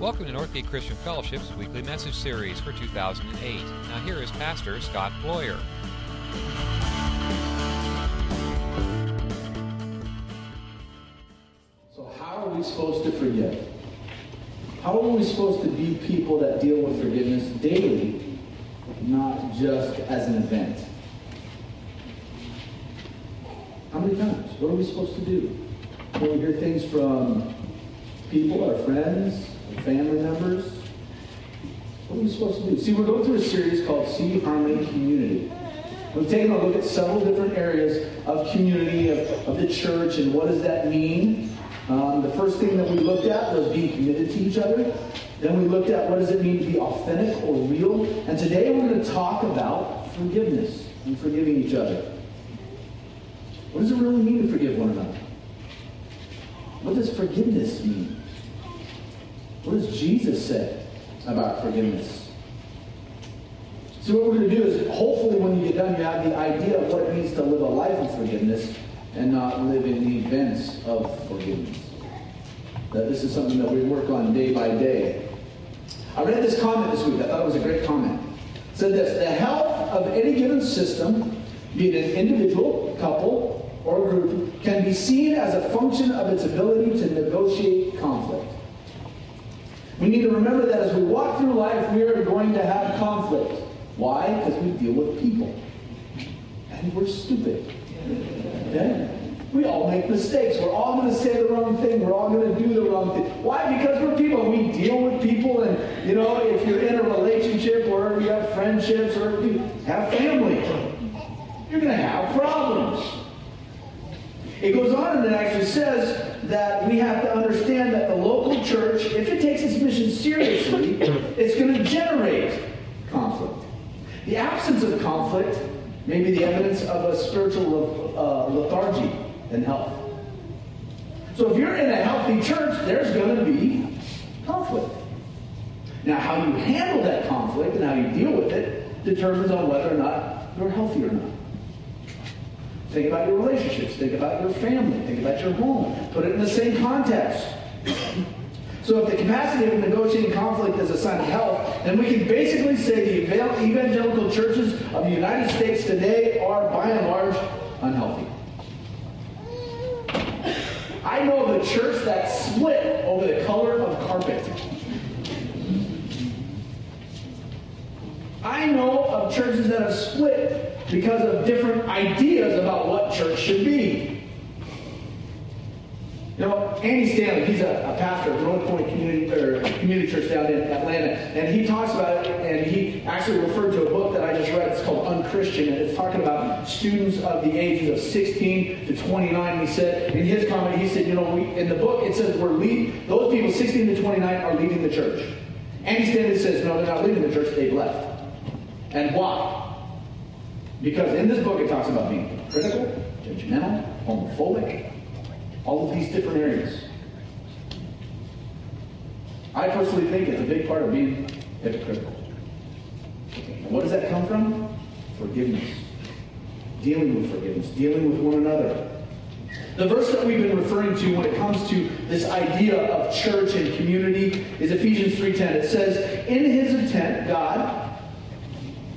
Welcome to Northgate Christian Fellowship's weekly message series for 2008. Now, here is Pastor Scott Bloyer. So, how are we supposed to forgive? How are we supposed to be people that deal with forgiveness daily, not just as an event? How many times? What are we supposed to do? When we hear things from people, our friends, our family members, what are we supposed to do? See, we're going through a series called See Harmony Community. We've taken a look at several different areas of community, of, of the church, and what does that mean? Um, the first thing that we looked at was being committed to each other. Then we looked at what does it mean to be authentic or real. And today we're going to talk about forgiveness and forgiving each other. What does it really mean to forgive one another? What does forgiveness mean? What does Jesus say about forgiveness? So what we're going to do is hopefully when you get done you have the idea of what it means to live a life of forgiveness and not live in the events of forgiveness. That this is something that we work on day by day. I read this comment this week. I thought it was a great comment. It said this, the health of any given system, be it an individual, couple, or group, can be seen as a function of its ability to negotiate conflict. We need to remember that as we walk through life, we are going to have conflict. Why? Because we deal with people. And we're stupid. Okay? We all make mistakes. We're all going to say the wrong thing. We're all going to do the wrong thing. Why? Because we're people. We deal with people. And, you know, if you're in a relationship or if you have friendships or you have family, you're going to have problems. It goes on and it actually says that we have to understand that the local church, if it takes its mission seriously, it's going to generate conflict. The absence of conflict may be the evidence of a spiritual uh, lethargy and health. So if you're in a healthy church, there's going to be conflict. Now, how you handle that conflict and how you deal with it determines on whether or not you're healthy or not. Think about your relationships. Think about your family. Think about your home. Put it in the same context. So if the capacity of negotiating conflict is a sign of health, then we can basically say the evangelical churches of the United States today are, by and large, unhealthy. I know of a church that split over the color of carpet. I know of churches that have split because of different ideas about what church should be. You know, Andy Stanley, he's a, a pastor at North Point Community, or Community Church down in Atlanta, and he talks about it, and he actually referred to a book that I just read. It's called Unchristian, and it's talking about students of the ages of 16 to 29. He said, in his comment, he said, you know, we, in the book, it says we're lead, those people 16 to 29 are leaving the church. Andy Stanley says, no, they're not leaving the church, they've left. And why? Because in this book it talks about being critical, judgmental, homophobic, all of these different areas. I personally think it's a big part of being hypocritical. And what does that come from? Forgiveness. Dealing with forgiveness, dealing with one another. The verse that we've been referring to when it comes to this idea of church and community is Ephesians 3.10. It says, In his intent, God,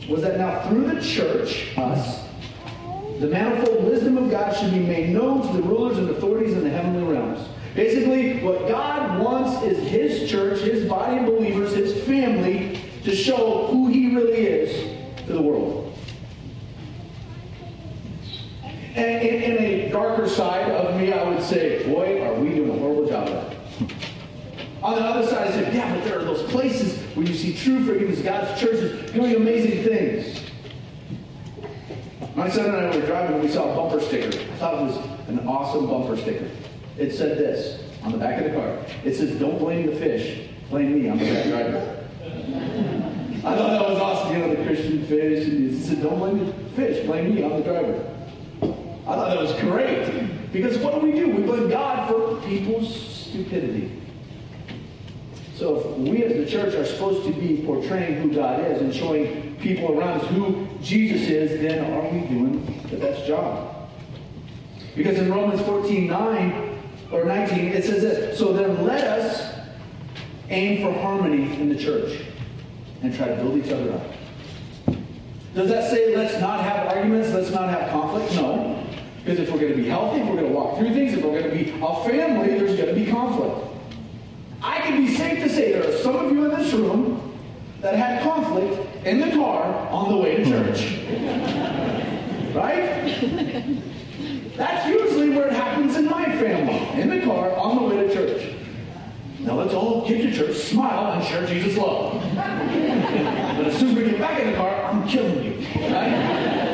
was that now through the church, us, the manifold wisdom of God should be made known to the rulers and authorities in the heavenly realms. Basically, what God wants is His church, His body of believers, His family to show who He really is to the world. And in, a darker side of me, I would say, boy, are we doing a horrible job of. On the other side, I said, yeah, but there are those places where you see true forgiveness, God's churches doing amazing things. My son and I were driving and we saw a bumper sticker. I thought it was an awesome bumper sticker. It said this on the back of the car. It says, don't blame the fish, blame me, I'm the bad driver. I thought that was awesome, you know, the Christian fish. And it said, don't blame the fish, blame me, I'm the driver. I thought that was great. Because what do we do? We blame God for people's stupidity. So if we as the church are supposed to be portraying who God is and showing people around us who Jesus is, then are we doing the best job? Because in Romans 14, 9 or 19, it says this, so then let us aim for harmony in the church and try to build each other up. Does that say let's not have arguments, let's not have conflict? No. Because if we're going to be healthy, if we're going to walk through things, if we're going to be a family, there's going to be conflict. I can be safe to say there are some of you in this room that had conflict in the car on the way to church. Hmm. right? That's usually where it happens in my family, in the car on the way to church. Now let's all get to church, smile, and share Jesus' love. but as soon as we get back in the car, I'm killing you. Right?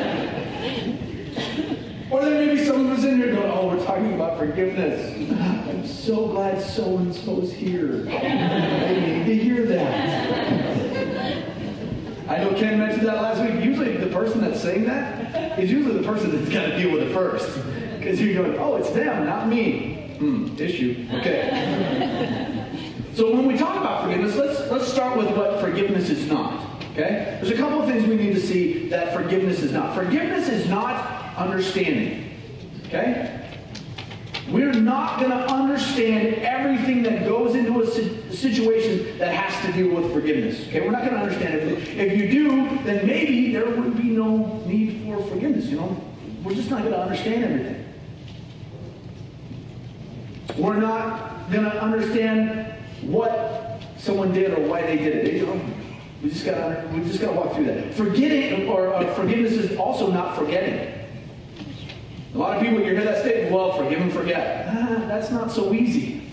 or there may be some of us in here going, oh, we're talking about forgiveness. I'm so glad so and so's here. I need to hear that. I know Ken mentioned that last week. Usually the person that's saying that is usually the person that's got to deal with it first. Because you're going, oh, it's them, not me. Hmm, issue. Okay. so when we talk about forgiveness, let's let's start with what forgiveness is not. Okay? There's a couple of things we need to see that forgiveness is not. Forgiveness is not understanding. Okay? We're not going to understand everything that goes into a situation that has to deal with forgiveness. Okay, we're not going to understand it. If you do, then maybe there would be no need for forgiveness. You know, we're just not going to understand everything. We're not going to understand what someone did or why they did it. You know, we just got to we just got to walk through that. Forgetting or uh, forgiveness is also not forgetting. A lot of people, you hear that statement, well, forgive and forget. Ah, that's not so easy.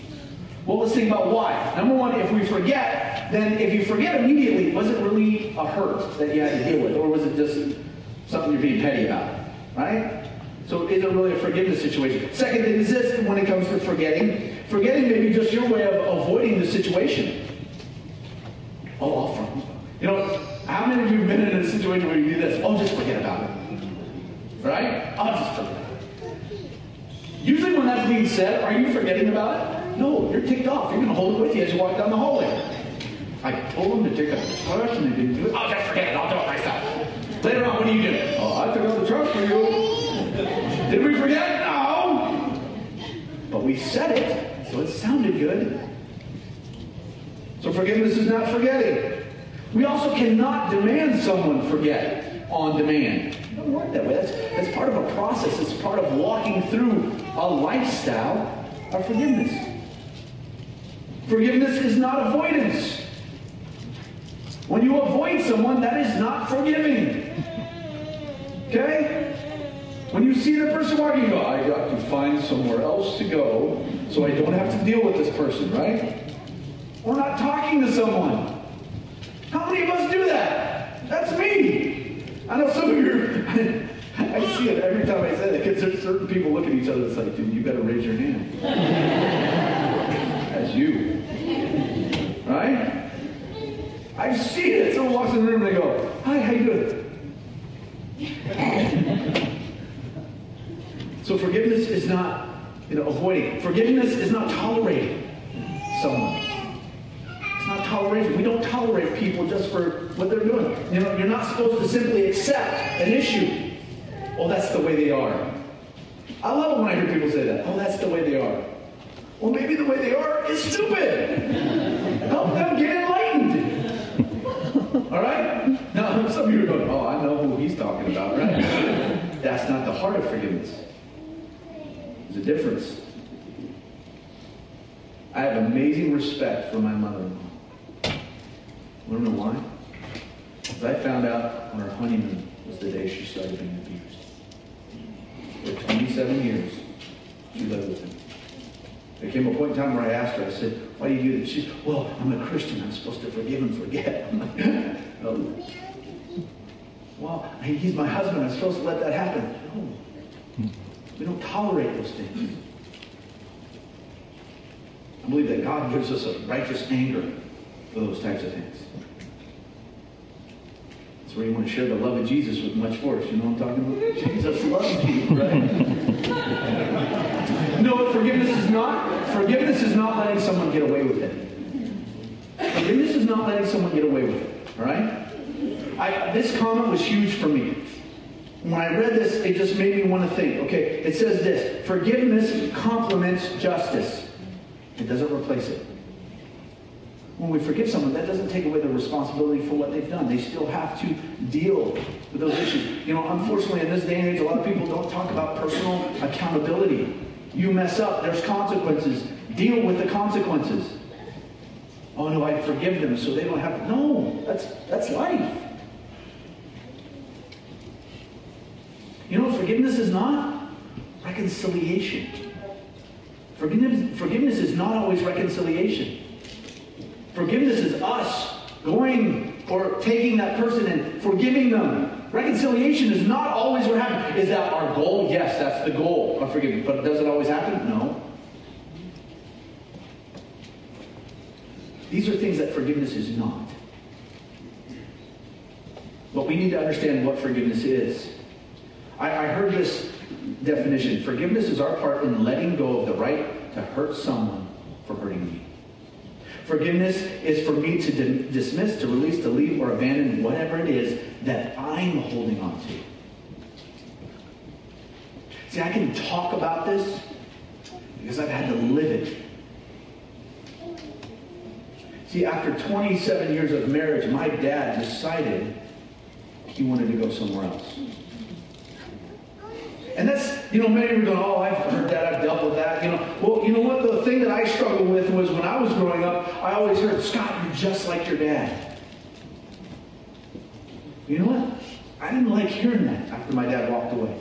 Well, let's think about why. Number one, if we forget, then if you forget immediately, was it really a hurt that you had to deal with? Or was it just something you're being petty about? Right? So is it really a forgiveness situation? Second, it is this when it comes to forgetting. Forgetting may be just your way of avoiding the situation. Oh, I'll forget. You know, how many of you have been in a situation where you do this? Oh, just forget about it. Right? I'll just forget. Usually when that's being said, are you forgetting about it? No, you're ticked off. You're going to hold it with you as you walk down the hallway. I told them to take the trash and they didn't do it. I'll just forget it. I'll do it myself. Later on, what do you do? Oh, I took out the trash for you. Did we forget? No. But we said it, so it sounded good. So forgiveness is not forgetting. We also cannot demand someone forget on demand doesn't work that way. That's, that's part of a process. It's part of walking through a lifestyle of forgiveness. Forgiveness is not avoidance. When you avoid someone, that is not forgiving. Okay? When you see the person walking, you go, I got to find somewhere else to go so I don't have to deal with this person, right? We're not talking to someone. How many of us do that? That's me. I know some of you, I see it every time I say that because there's certain people look at each other. It's like, dude, you better raise your hand. As you, right? I see it. Someone walks in the room and they go, "Hi, how you doing?" so forgiveness is not, you know, avoiding. Forgiveness is not tolerating someone It's not toleration. We don't tolerate people just for what they're doing. You know, you're not supposed to simply accept an issue. Oh, that's the way they are. I love it when I hear people say that. Oh, that's the way they are. Well, maybe the way they are is stupid. Help them get enlightened. All right? Now, some of you are going, oh, I know who he's talking about, right? That's not the heart of forgiveness. There's a difference. I have amazing respect for my mother-in-law. Want to know why? Because I found out on our honeymoon was the day she started being. For 27 years, she lived with him. There came a point in time where I asked her, I said, why do you do this? She said, well, I'm a Christian. I'm supposed to forgive and forget. I'm like, no. Well, he's my husband. I'm supposed to let that happen. No. We don't tolerate those things. I believe that God gives us a righteous anger for those types of things. Where you want to share the love of Jesus with much force. You know what I'm talking about? Jesus loves you, right? no, forgiveness is not. Forgiveness is not letting someone get away with it. Forgiveness is not letting someone get away with it. All right? I, this comment was huge for me. When I read this, it just made me want to think. Okay, it says this forgiveness complements justice, it doesn't replace it. When we forgive someone, that doesn't take away the responsibility for what they've done. They still have to deal with those issues. You know, unfortunately, in this day and age, a lot of people don't talk about personal accountability. You mess up, there's consequences. Deal with the consequences. Oh no, I forgive them so they don't have to. No, that's that's life. You know, forgiveness is not reconciliation. Forgiveness, forgiveness is not always reconciliation. Forgiveness is us going or taking that person and forgiving them. Reconciliation is not always what happens. Is that our goal? Yes, that's the goal of forgiving. But does it always happen? No. These are things that forgiveness is not. But we need to understand what forgiveness is. I, I heard this definition forgiveness is our part in letting go of the right to hurt someone for hurting me. Forgiveness is for me to di- dismiss, to release, to leave, or abandon whatever it is that I'm holding on to. See, I can talk about this because I've had to live it. See, after 27 years of marriage, my dad decided he wanted to go somewhere else. And that's, you know, many of you are going, oh, I've heard that, I've dealt with that. You know, well, you know what? The thing that I struggled with was when I was growing up, I always heard, Scott, you're just like your dad. You know what? I didn't like hearing that after my dad walked away.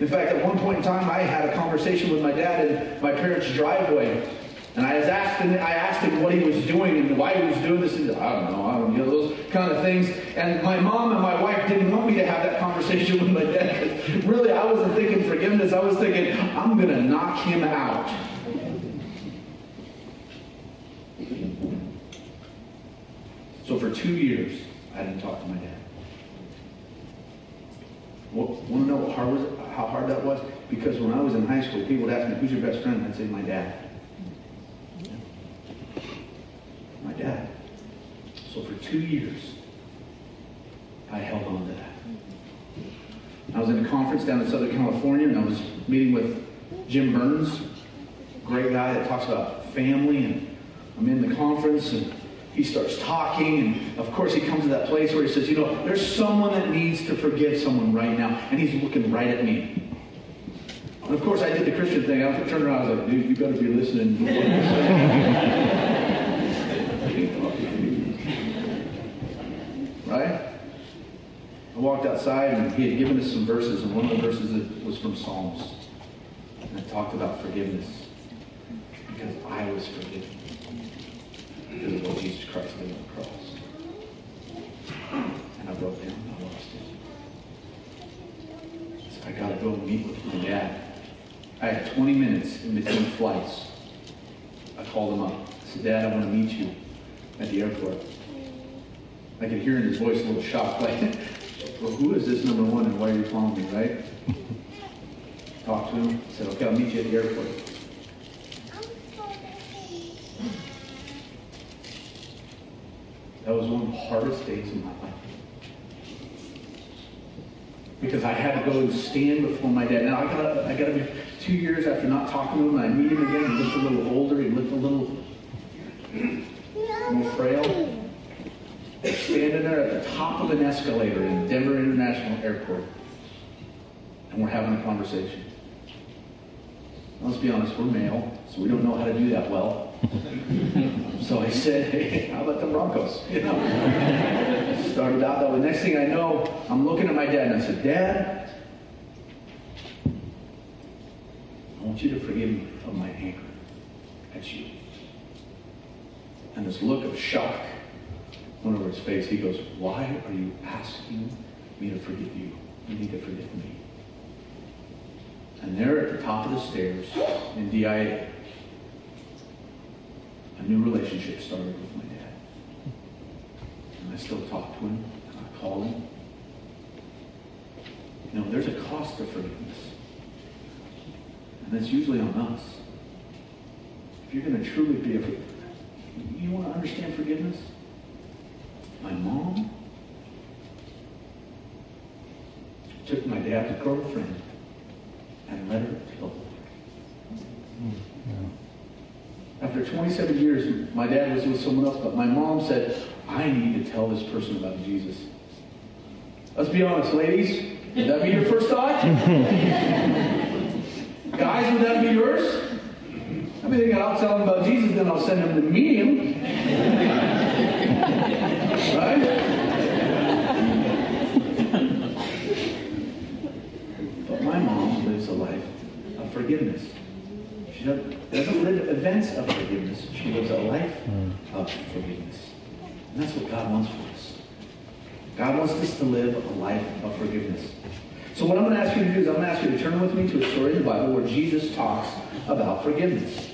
In fact, at one point in time, I had a conversation with my dad in my parents' driveway. And I was asking, I asked him what he was doing and why he was doing this. I don't know, I don't know, those kind of things. And my mom and my wife didn't want me to have that conversation with my dad. Really, I wasn't thinking forgiveness. I was thinking, I'm going to knock him out. So for two years, I didn't talk to my dad. Want to know how hard that was? Because when I was in high school, people would ask me, who's your best friend? I'd say, my dad. My dad. So for two years, I held on to that. I was in a conference down in Southern California, and I was meeting with Jim Burns, great guy that talks about family, and I'm in the conference, and he starts talking, and of course he comes to that place where he says, you know, there's someone that needs to forgive someone right now, and he's looking right at me. And of course I did the Christian thing. I turned around, I was like, dude, you better be listening. right? I walked outside and he had given us some verses, and one of the verses was from Psalms. And it talked about forgiveness. Because I was forgiven. Because of what Jesus Christ did on the cross. And I broke down, and I lost it. So I got to go meet with my dad. I had 20 minutes in between flights. I called him up. I said, Dad, I want to meet you at the airport. I could hear in his voice a little shocked, like, well, who is this number one and why are you calling me, right? Talked to him. I said, okay, I'll meet you at the airport. That was one of the hardest days of my life. Because I had to go and stand before my dad. Now I got I got to be two years after not talking to him, I meet him again. He looked a little older. He looked a little more frail. Standing there at the top of an escalator in Denver International Airport, and we're having a conversation. Let's be honest, we're male, so we don't know how to do that well. so I said, hey, how about the Broncos? You know? Started out that way. Next thing I know, I'm looking at my dad and I said, Dad, I want you to forgive me of my anger at you. And this look of shock went over his face. He goes, Why are you asking me to forgive you? You need to forgive me. And there at the top of the stairs in DIA, a new relationship started with my dad. And I still talk to him, and I call him. You know, there's a cost to forgiveness. And that's usually on us. If you're going to truly be a you want to understand forgiveness? My mom took my dad's girlfriend and let her kill her. After after 27 years, my dad was with someone else, but my mom said, I need to tell this person about Jesus. Let's be honest, ladies. Would that be your first thought? Guys, would that be yours? I mean, I'll tell them about Jesus, then I'll send them to meet him. right? But my mom lives a life of forgiveness. She doesn't live events of forgiveness. She lives a life hmm. of forgiveness. And that's what God wants for us. God wants us to live a life of forgiveness. So what I'm going to ask you to do is I'm going to ask you to turn with me to a story in the Bible where Jesus talks about forgiveness.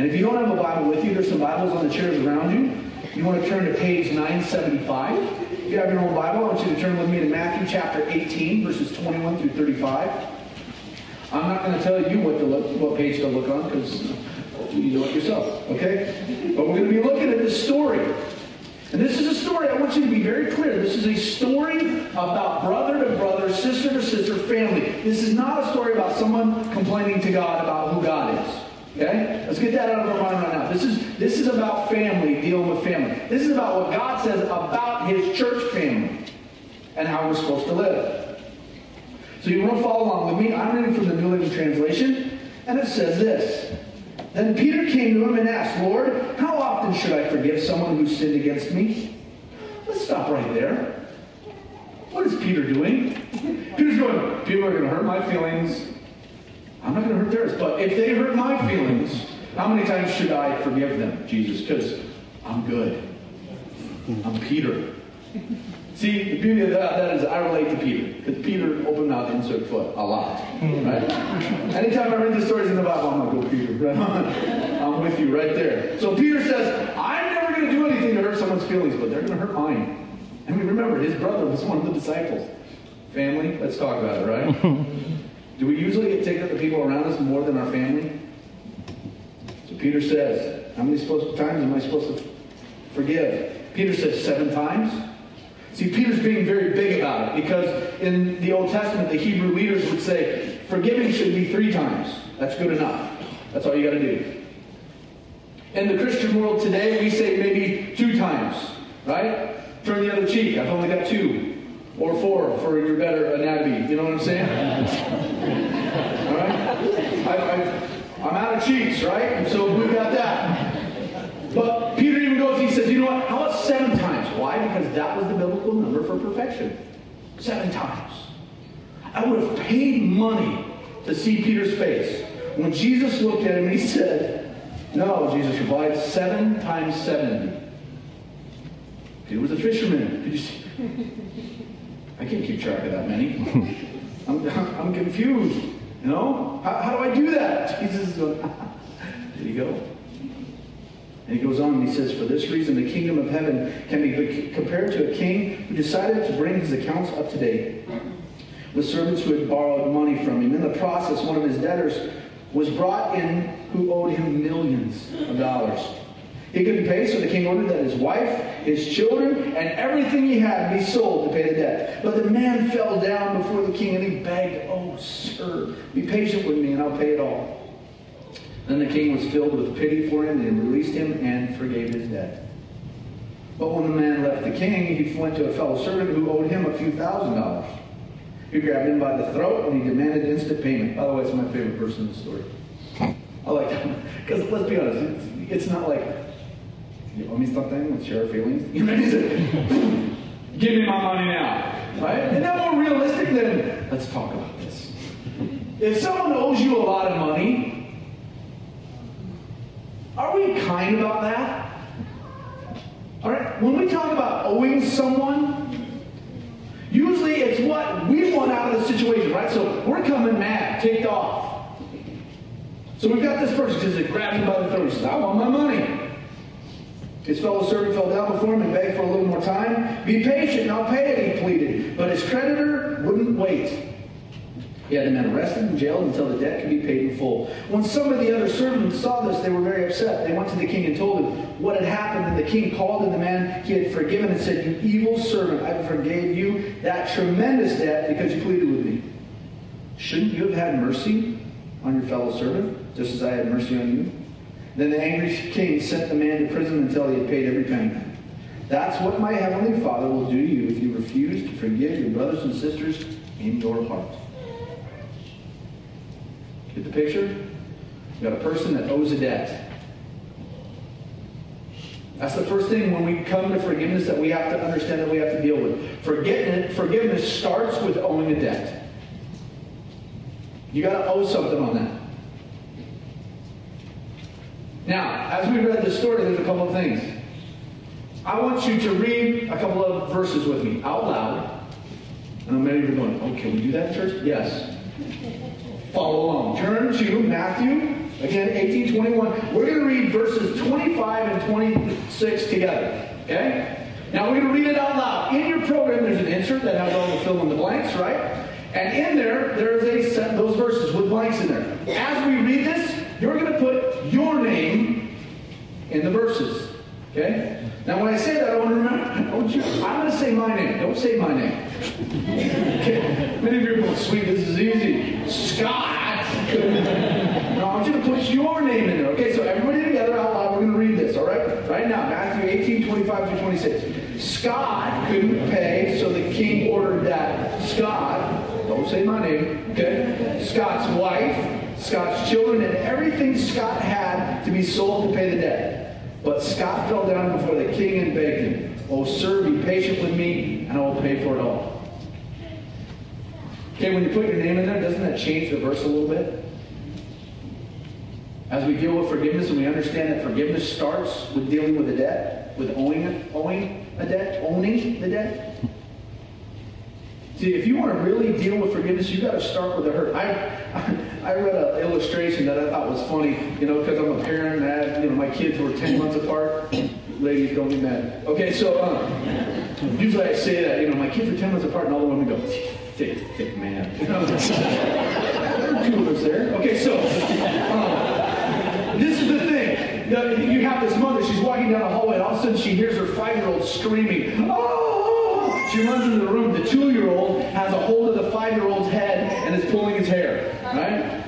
And if you don't have a Bible with you, there's some Bibles on the chairs around you. You want to turn to page 975. If you have your own Bible, I want you to turn with me to Matthew chapter 18, verses 21 through 35. I'm not going to tell you what to look, what page to look on because you know it yourself, okay? But we're going to be looking at this story. And this is a story, I want you to be very clear. This is a story about brother to brother, sister to sister, family. This is not a story about someone complaining to God about who God is. Okay? Let's get that out of our mind right now. This is this is about family, dealing with family. This is about what God says about his church family and how we're supposed to live. So you want to follow along with me? I'm reading from the New Living Translation, and it says this. Then Peter came to him and asked, Lord, how often should I forgive someone who sinned against me? Let's stop right there. What is Peter doing? Peter's going, people are going to hurt my feelings. I'm not going to hurt theirs. But if they hurt my feelings, how many times should I forgive them, Jesus? Because I'm good. I'm Peter. See, the beauty of that, that is I relate to Peter. Because Peter opened mouth and took foot a lot. Right? Anytime I read the stories in the Bible, I'm like, go Peter. Right? I'm with you right there. So Peter says, I'm never going to do anything to hurt someone's feelings, but they're going to hurt mine. I mean, remember, his brother was one of the disciples. Family, let's talk about it, right? Do we usually get ticked at the people around us more than our family? So Peter says, how many supposed, times am I supposed to forgive? Peter says seven times. See, Peter's being very big about it because in the Old Testament, the Hebrew leaders would say, forgiving should be three times. That's good enough. That's all you got to do. In the Christian world today, we say maybe two times, right? Turn the other cheek. I've only got two. Or four for your better anatomy. You know what I'm saying? all right? I, am out of cheeks, right? And so we've got that. But Peter even goes, he says, you know what? How about seven times? Why? Because that was the biblical number for perfection. Seven times. I would have paid money to see Peter's face. When Jesus looked at him, he said, No, Jesus replied, seven times seventy. He was a fisherman. I can't keep track of that many. I'm, I'm confused. You know? How, how do I do that? Jesus is going, There you go. And he goes on and he says, For this reason, the kingdom of heaven can be compared to a king who decided to bring his accounts up to date with servants who had borrowed money from him. In the process, one of his debtors was brought in who owed him millions of dollars. He couldn't pay, so the king ordered that his wife, his children, and everything he had be sold to pay the debt. But the man fell down before the king and he begged, Oh, sir, be patient with me and I'll pay it all. Then the king was filled with pity for him and released him and forgave his debt. But when the man left the king, he went to a fellow servant who owed him a few thousand dollars. He grabbed him by the throat and he demanded instant payment. By the way, it's my favorite person in the story. I like that. Because let's be honest, it's, it's not like, you owe me something, let's share feelings. You know, he's like, give me my money now. Right? Isn't that more realistic than, let's talk about this? If someone owes you a lot of money, are we kind about that? All right? When we talk about owing someone, usually it's what we want out of the situation, right? So we're coming mad, ticked off. So we've got this person just grabs him by the throat and says, I want my money. His fellow servant fell down before him and begged for a little more time. Be patient, and I'll pay it, he pleaded. But his creditor wouldn't wait. He had the man arrested and jailed until the debt could be paid in full. When some of the other servants saw this, they were very upset. They went to the king and told him what had happened. And the king called in the man he had forgiven and said, You evil servant, I forgave you that tremendous debt because you pleaded with me. Shouldn't you have had mercy on your fellow servant, just as I had mercy on you? Then the angry king sent the man to prison until he had paid every penny. That's what my heavenly Father will do to you if you refuse to forgive your brothers and sisters in your heart. Get the picture? You got a person that owes a debt. That's the first thing when we come to forgiveness that we have to understand that we have to deal with. Forgiveness starts with owing a debt. You got to owe something on that. Now, as we read the story, there's a couple of things. I want you to read a couple of verses with me out loud. Know many of you are going, oh, can we do that church? Yes. Follow along. Turn to Matthew Again, 1821. We're going to read verses 25 and 26 together. Okay? Now we're going to read it out loud. In your program, there's an insert that has all the fill in the blanks, right? And in there, there's a set those verses with blanks in there. As we read this, you're going to put your name in the verses. Okay? Now, when I say that, I want to remember. I want you, I'm going to say my name. Don't say my name. Okay? Many of you are going, sweet, this is easy. Scott. No, I want you to put your name in there. Okay, so everybody together out loud, we're going to read this, all right? Right now, Matthew 18, 25 to 26. Scott couldn't pay, so the king ordered that Scott, don't say my name, okay? Scott's wife, Scott's children, and everything Scott had to be sold to pay the debt. But Scott fell down before the king and begged him, Oh, sir, be patient with me, and I will pay for it all. Okay, when you put your name in there, doesn't that change the verse a little bit? As we deal with forgiveness and we understand that forgiveness starts with dealing with a debt, with owing, owing a debt, owning the debt. See, if you want to really deal with forgiveness, you got to start with the hurt. I, I read an illustration that I thought was funny, you know, because I'm a parent and I have, you know, my kids were 10 months apart. Ladies, don't be mad. Okay, so um, usually I say that, you know, my kids are 10 months apart and all the women go, thick, thick man. Two of us there. Okay, so um, this is the thing. You have this mother, she's walking down the hallway, and all of a sudden she hears her five-year-old screaming, oh! She runs into the room. The two-year-old has a hold of the five-year-old's head and is pulling his hair, right?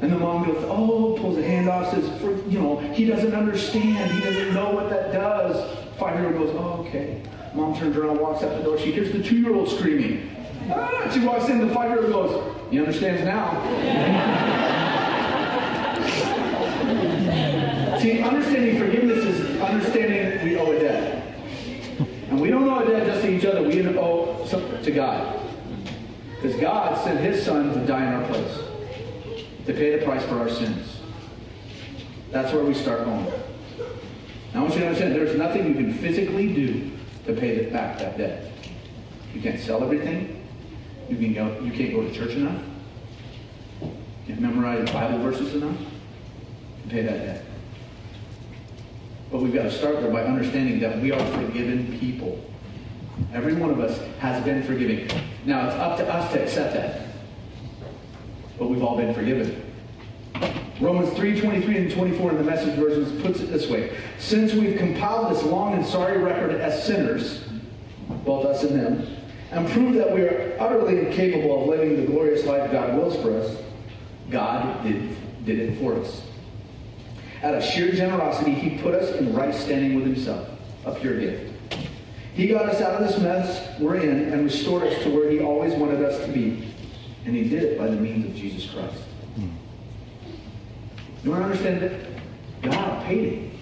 And the mom goes, oh, pulls a hand off, says, you know, he doesn't understand. He doesn't know what that does. Five-year-old goes, oh, okay. Mom turns around, walks out the door. She hears the two-year-old screaming. Ah, she walks in, the five-year-old goes, he understands now. See, understanding forgiveness is understanding we owe a debt. And we don't owe a debt we owe to God. Because God sent his son to die in our place, to pay the price for our sins. That's where we start going. Now I want you to understand there's nothing you can physically do to pay back that debt. You can't sell everything. You, can go, you can't go to church enough. You can't memorize Bible verses enough to pay that debt. But we've got to start there by understanding that we are forgiven people. Every one of us has been forgiven. Now, it's up to us to accept that. But we've all been forgiven. Romans 3, 23 and 24 in the message versions puts it this way. Since we've compiled this long and sorry record as sinners, both us and them, and prove that we are utterly incapable of living the glorious life God wills for us, God did, did it for us. Out of sheer generosity, he put us in right standing with himself, a pure gift. He got us out of this mess we're in and restored us to where he always wanted us to be. And he did it by the means of Jesus Christ. Hmm. You want to understand that? God paid it.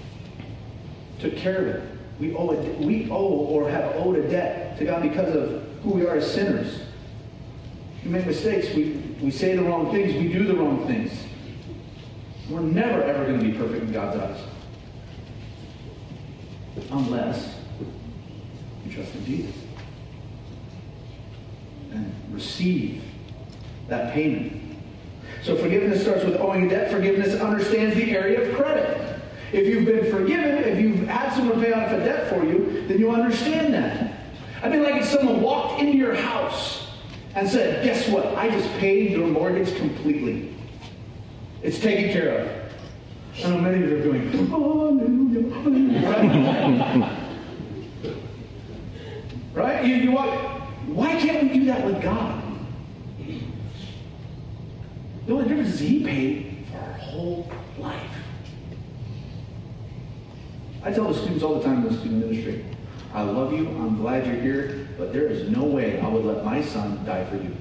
Took care of it. We owe, a, we owe or have owed a debt to God because of who we are as sinners. We make mistakes. We, we say the wrong things. We do the wrong things. We're never, ever going to be perfect in God's eyes. Unless you trust in Jesus. And receive that payment. So forgiveness starts with owing debt. Forgiveness understands the area of credit. If you've been forgiven, if you've had someone pay off a debt for you, then you understand that. I mean, like if someone walked into your house and said, guess what? I just paid your mortgage completely. It's taken care of. I know many of you are going, oh, hallelujah, hallelujah. right? You, you what? Why can't we do that with God? The only difference is He paid for our whole life. I tell the students all the time in the student ministry, I love you, I'm glad you're here, but there is no way I would let my son die for you.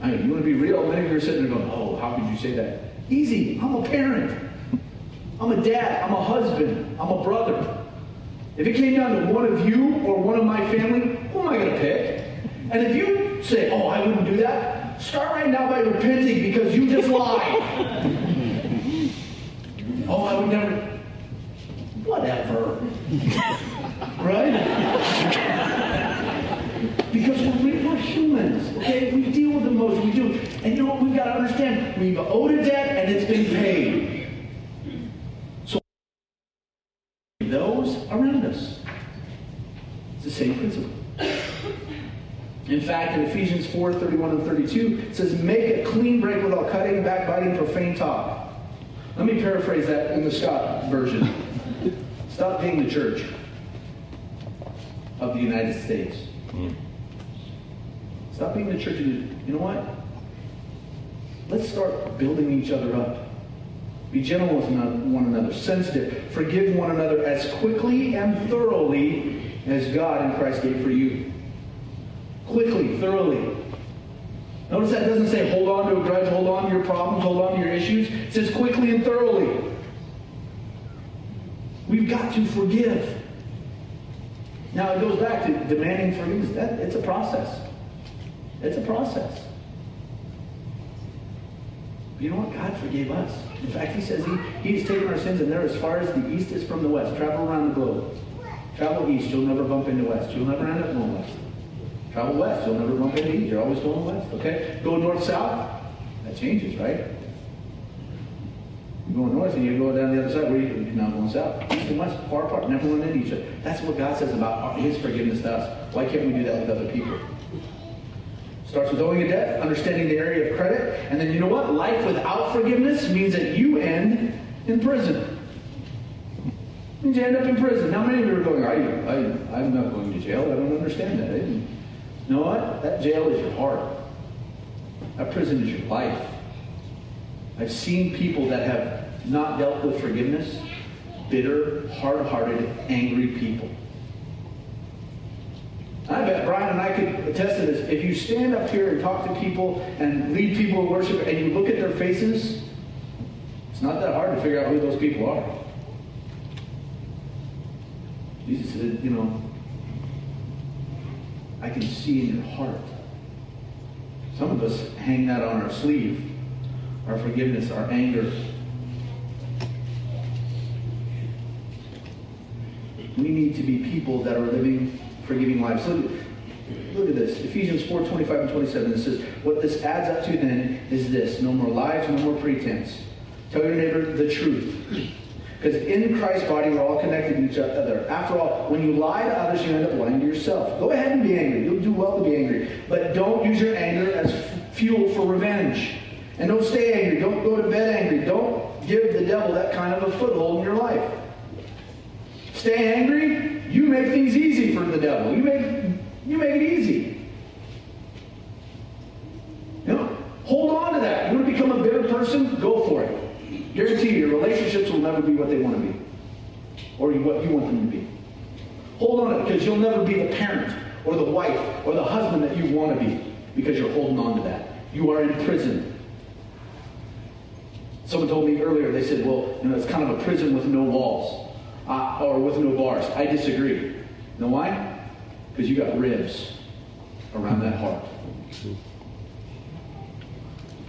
I mean, you want to be real? Many of you are sitting there going, oh, how could you say that? Easy. I'm a parent. I'm a dad. I'm a husband. I'm a brother. If it came down to one of you or one of my family, who am I going to pick? And if you say, oh, I wouldn't do that, start right now by repenting because you just lied. oh, I would never. Whatever. right? because we're, we're humans, okay? We deal with emotions, we do. And you know what we've got to understand? We've owed a debt and it's been paid. So those around us. It's the same principle. In fact, in Ephesians 4, 31 and 32, it says, make a clean break without cutting, backbiting, profane talk. Let me paraphrase that in the Scott version. Stop being the church of the United States. Mm. Stop being the church of the, you know what? Let's start building each other up. Be gentle with one another, sensitive, forgive one another as quickly and thoroughly as God in Christ gave for you. Quickly, thoroughly. Notice that doesn't say hold on to a grudge, hold on to your problems, hold on to your issues. It says quickly and thoroughly. We've got to forgive. Now it goes back to demanding forgiveness. That it's a process. It's a process. But you know what? God forgave us. In fact, He says He He's taken our sins and they're as far as the east is from the west. Travel around the globe. Travel east, you'll never bump into west. You'll never end up going west. Travel west, you'll never bump into east. You're always going west. Okay? Go north south. That changes, right? You go north and you go down the other side, where you, you're now going south. East and west, far apart, never run into each other. That's what God says about His forgiveness to us. Why can't we do that with other people? Starts with owing a debt, understanding the area of credit, and then you know what? Life without forgiveness means that you end in prison. Means you end up in prison. How many of you are going, I, I, I'm not going to jail. I don't understand that. Eh? You know what? That jail is your heart. That prison is your life. I've seen people that have not dealt with forgiveness, bitter, hard-hearted, angry people. I bet Brian and I could attest to this. If you stand up here and talk to people and lead people in worship and you look at their faces, it's not that hard to figure out who those people are. Jesus said, you know, I can see in your heart. Some of us hang that on our sleeve our forgiveness, our anger. We need to be people that are living forgiving lives. Look, look at this. Ephesians 4, 25 and 27. It says, what this adds up to then is this. No more lies, no more pretense. Tell your neighbor the truth. Because in Christ's body, we're all connected to each other. After all, when you lie to others, you end up lying to yourself. Go ahead and be angry. You'll do well to be angry. But don't use your anger as fuel for revenge. And don't stay angry. Don't go to bed angry. Don't give the devil that kind of a foothold in your life. Stay angry, you make things easy for the devil. You make, you make it easy. You know, hold on to that. You want to become a bitter person? Go for it. Guarantee you, your relationships will never be what they want to be. Or what you want them to be. Hold on to it because you'll never be the parent or the wife or the husband that you want to be because you're holding on to that. You are in prison. Someone told me earlier, they said, well, you know, it's kind of a prison with no walls uh, or with no bars. I disagree. You know why? Because you got ribs around that heart.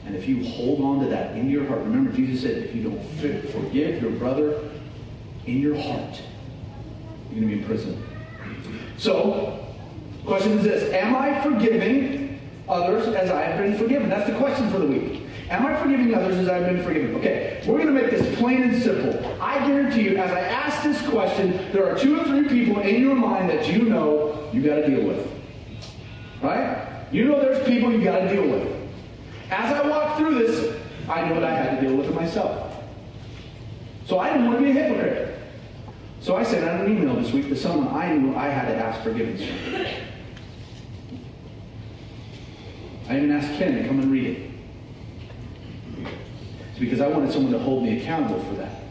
And if you hold on to that in your heart, remember Jesus said, if you don't forgive your brother in your heart, you're going to be in prison. So, question is this Am I forgiving others as I have been forgiven? That's the question for the week. Am I forgiving others as I've been forgiven? Okay, we're going to make this plain and simple. I guarantee you, as I ask this question, there are two or three people in your mind that you know you got to deal with. Right? You know there's people you got to deal with. As I walked through this, I knew what I had to deal with it myself. So I didn't want to be a hypocrite. So I sent out an email this week to someone I knew I had to ask forgiveness from. I even asked Ken to come and read it. It's because I wanted someone to hold me accountable for that.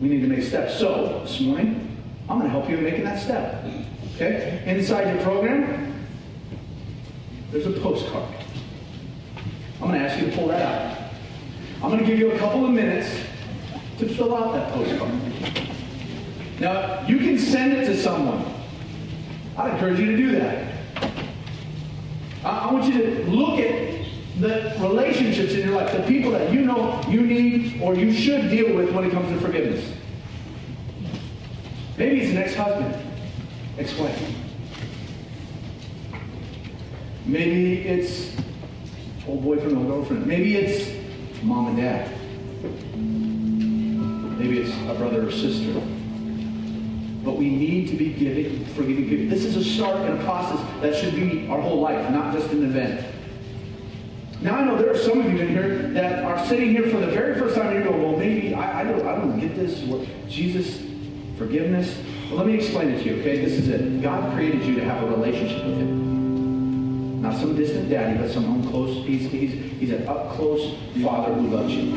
we need to make steps. So, this morning, I'm going to help you in making that step. Okay? Inside your program, there's a postcard. I'm going to ask you to pull that out. I'm going to give you a couple of minutes to fill out that postcard. Now, you can send it to someone. I'd encourage you to do that. I, I want you to look at the relationships in your life, the people that you know you need or you should deal with when it comes to forgiveness. Maybe it's an ex-husband, ex-wife. Maybe it's old boyfriend or girlfriend. Maybe it's mom and dad. Maybe it's a brother or sister. But we need to be giving, forgiving people. This is a start in a process that should be our whole life, not just an event. Now I know there are some of you in here that are sitting here for the very first time and you go, well, maybe I, I don't I don't get this. What Jesus, forgiveness. Well, let me explain it to you, okay? This is it. God created you to have a relationship with Him. Not some distant daddy, but some close. He's, he's, he's an up close father who loves you.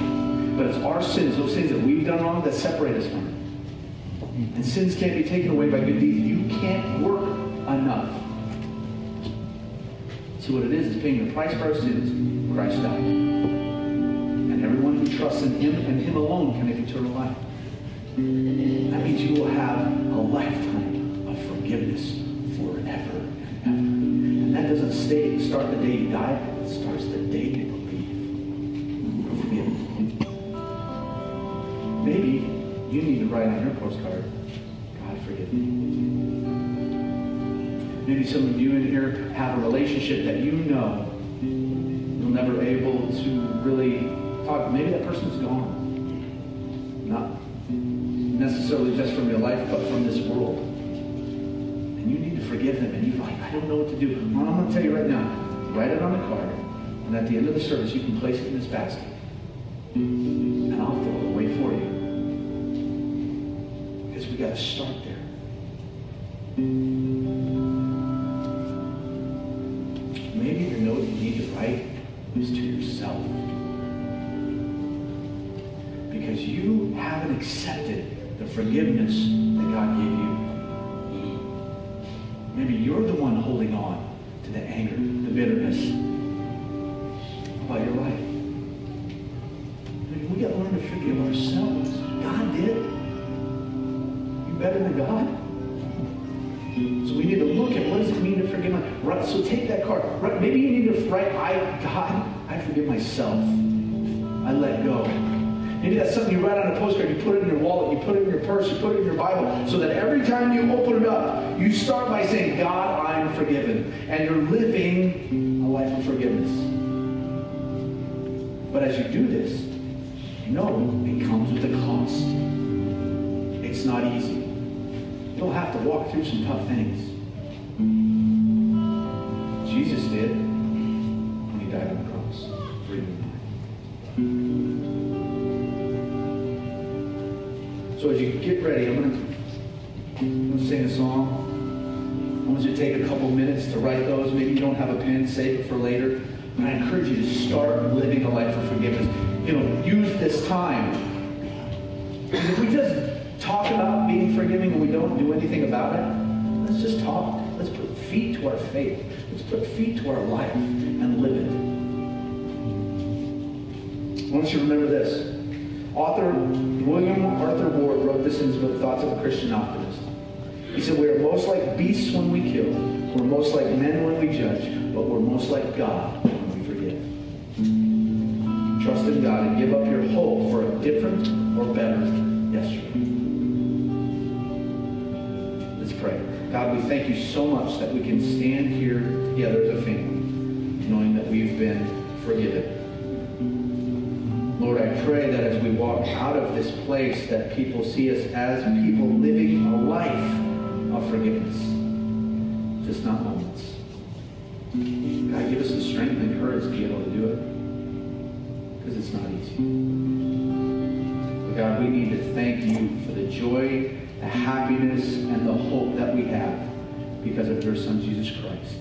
But it's our sins, those things that we've done wrong, that separate us from Him. And sins can't be taken away by good deeds. You can't work enough. See what it is? It's paying the price for our sins. Christ died. And everyone who trusts in him and him alone can have eternal life. That means you will have a lifetime of forgiveness forever start the day you die. It starts the day you believe. Maybe you need to write on your postcard, God forgive me. Maybe some of you in here have a relationship that you know you'll never able to really talk. Maybe that person's gone. Not necessarily just from your life, but from this world. And you need to forgive them. And you're like, I don't know what to do. Well, I'm going to tell you right now. Write it on the card. And at the end of the service, you can place it in this basket. And I'll throw it away for you. Because we got to start there. Maybe the note you need to write is to yourself. Because you haven't accepted the forgiveness that God gave you. Maybe you're the one holding on to the anger, bitterness about your life. We got to learn to forgive ourselves. God did. You better than God? So we need to look at what does it mean to forgive. Right, so take that card. Right, maybe you need to write, I God, I forgive myself. I let go. Maybe that's something you write on a postcard, you put it in your wallet, you put it in your purse, you put it in your Bible, so that every time you open it up, you start by saying, God, forgiven. And you're living a life of forgiveness. But as you do this, know it comes with a cost. It's not easy. You'll have to walk through some tough things. Jesus did when he died on the cross So as you get ready, I'm going to sing a song. You to take a couple minutes to write those. Maybe you don't have a pen, save it for later. But I encourage you to start living a life of forgiveness. You know, use this time. Because if we just talk about being forgiving and we don't do anything about it, let's just talk. Let's put feet to our faith. Let's put feet to our life and live it. I want you to remember this. Author William Arthur Ward wrote this in his book, Thoughts of a Christian Optimist. He said, We are most like beasts when we kill. We're most like men when we judge. But we're most like God when we forgive. Trust in God and give up your hope for a different or better yesterday. Let's pray. God, we thank you so much that we can stand here together as a family, knowing that we've been forgiven. Lord, I pray that as we walk out of this place, that people see us as people living a life of forgiveness, just not moments. God, give us the strength and courage to be able to do it, because it's not easy. But God, we need to thank you for the joy the happiness and the hope that we have because of your Son, Jesus Christ.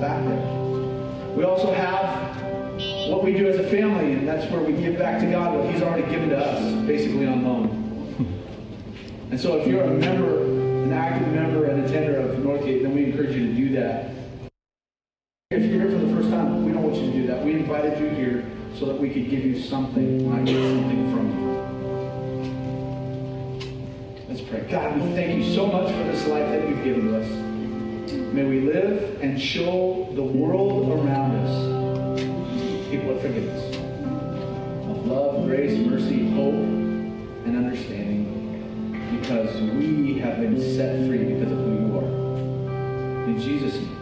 Back there. We also have what we do as a family, and that's where we give back to God what He's already given to us, basically on loan. And so if you're a member, an active member and attender of Northgate, then we encourage you to do that. If you're here for the first time, we don't want you to do that. We invited you here so that we could give you something, not get something from you. Let's pray. God, we thank you so much for this life that you've given us. May we live and show the world around us people of forgiveness, of love, grace, mercy, hope, and understanding, because we have been set free because of who you are. In Jesus' name.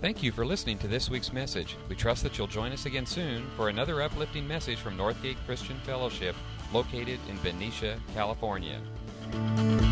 Thank you for listening to this week's message. We trust that you'll join us again soon for another uplifting message from Northgate Christian Fellowship, located in Benicia, California. Thank you.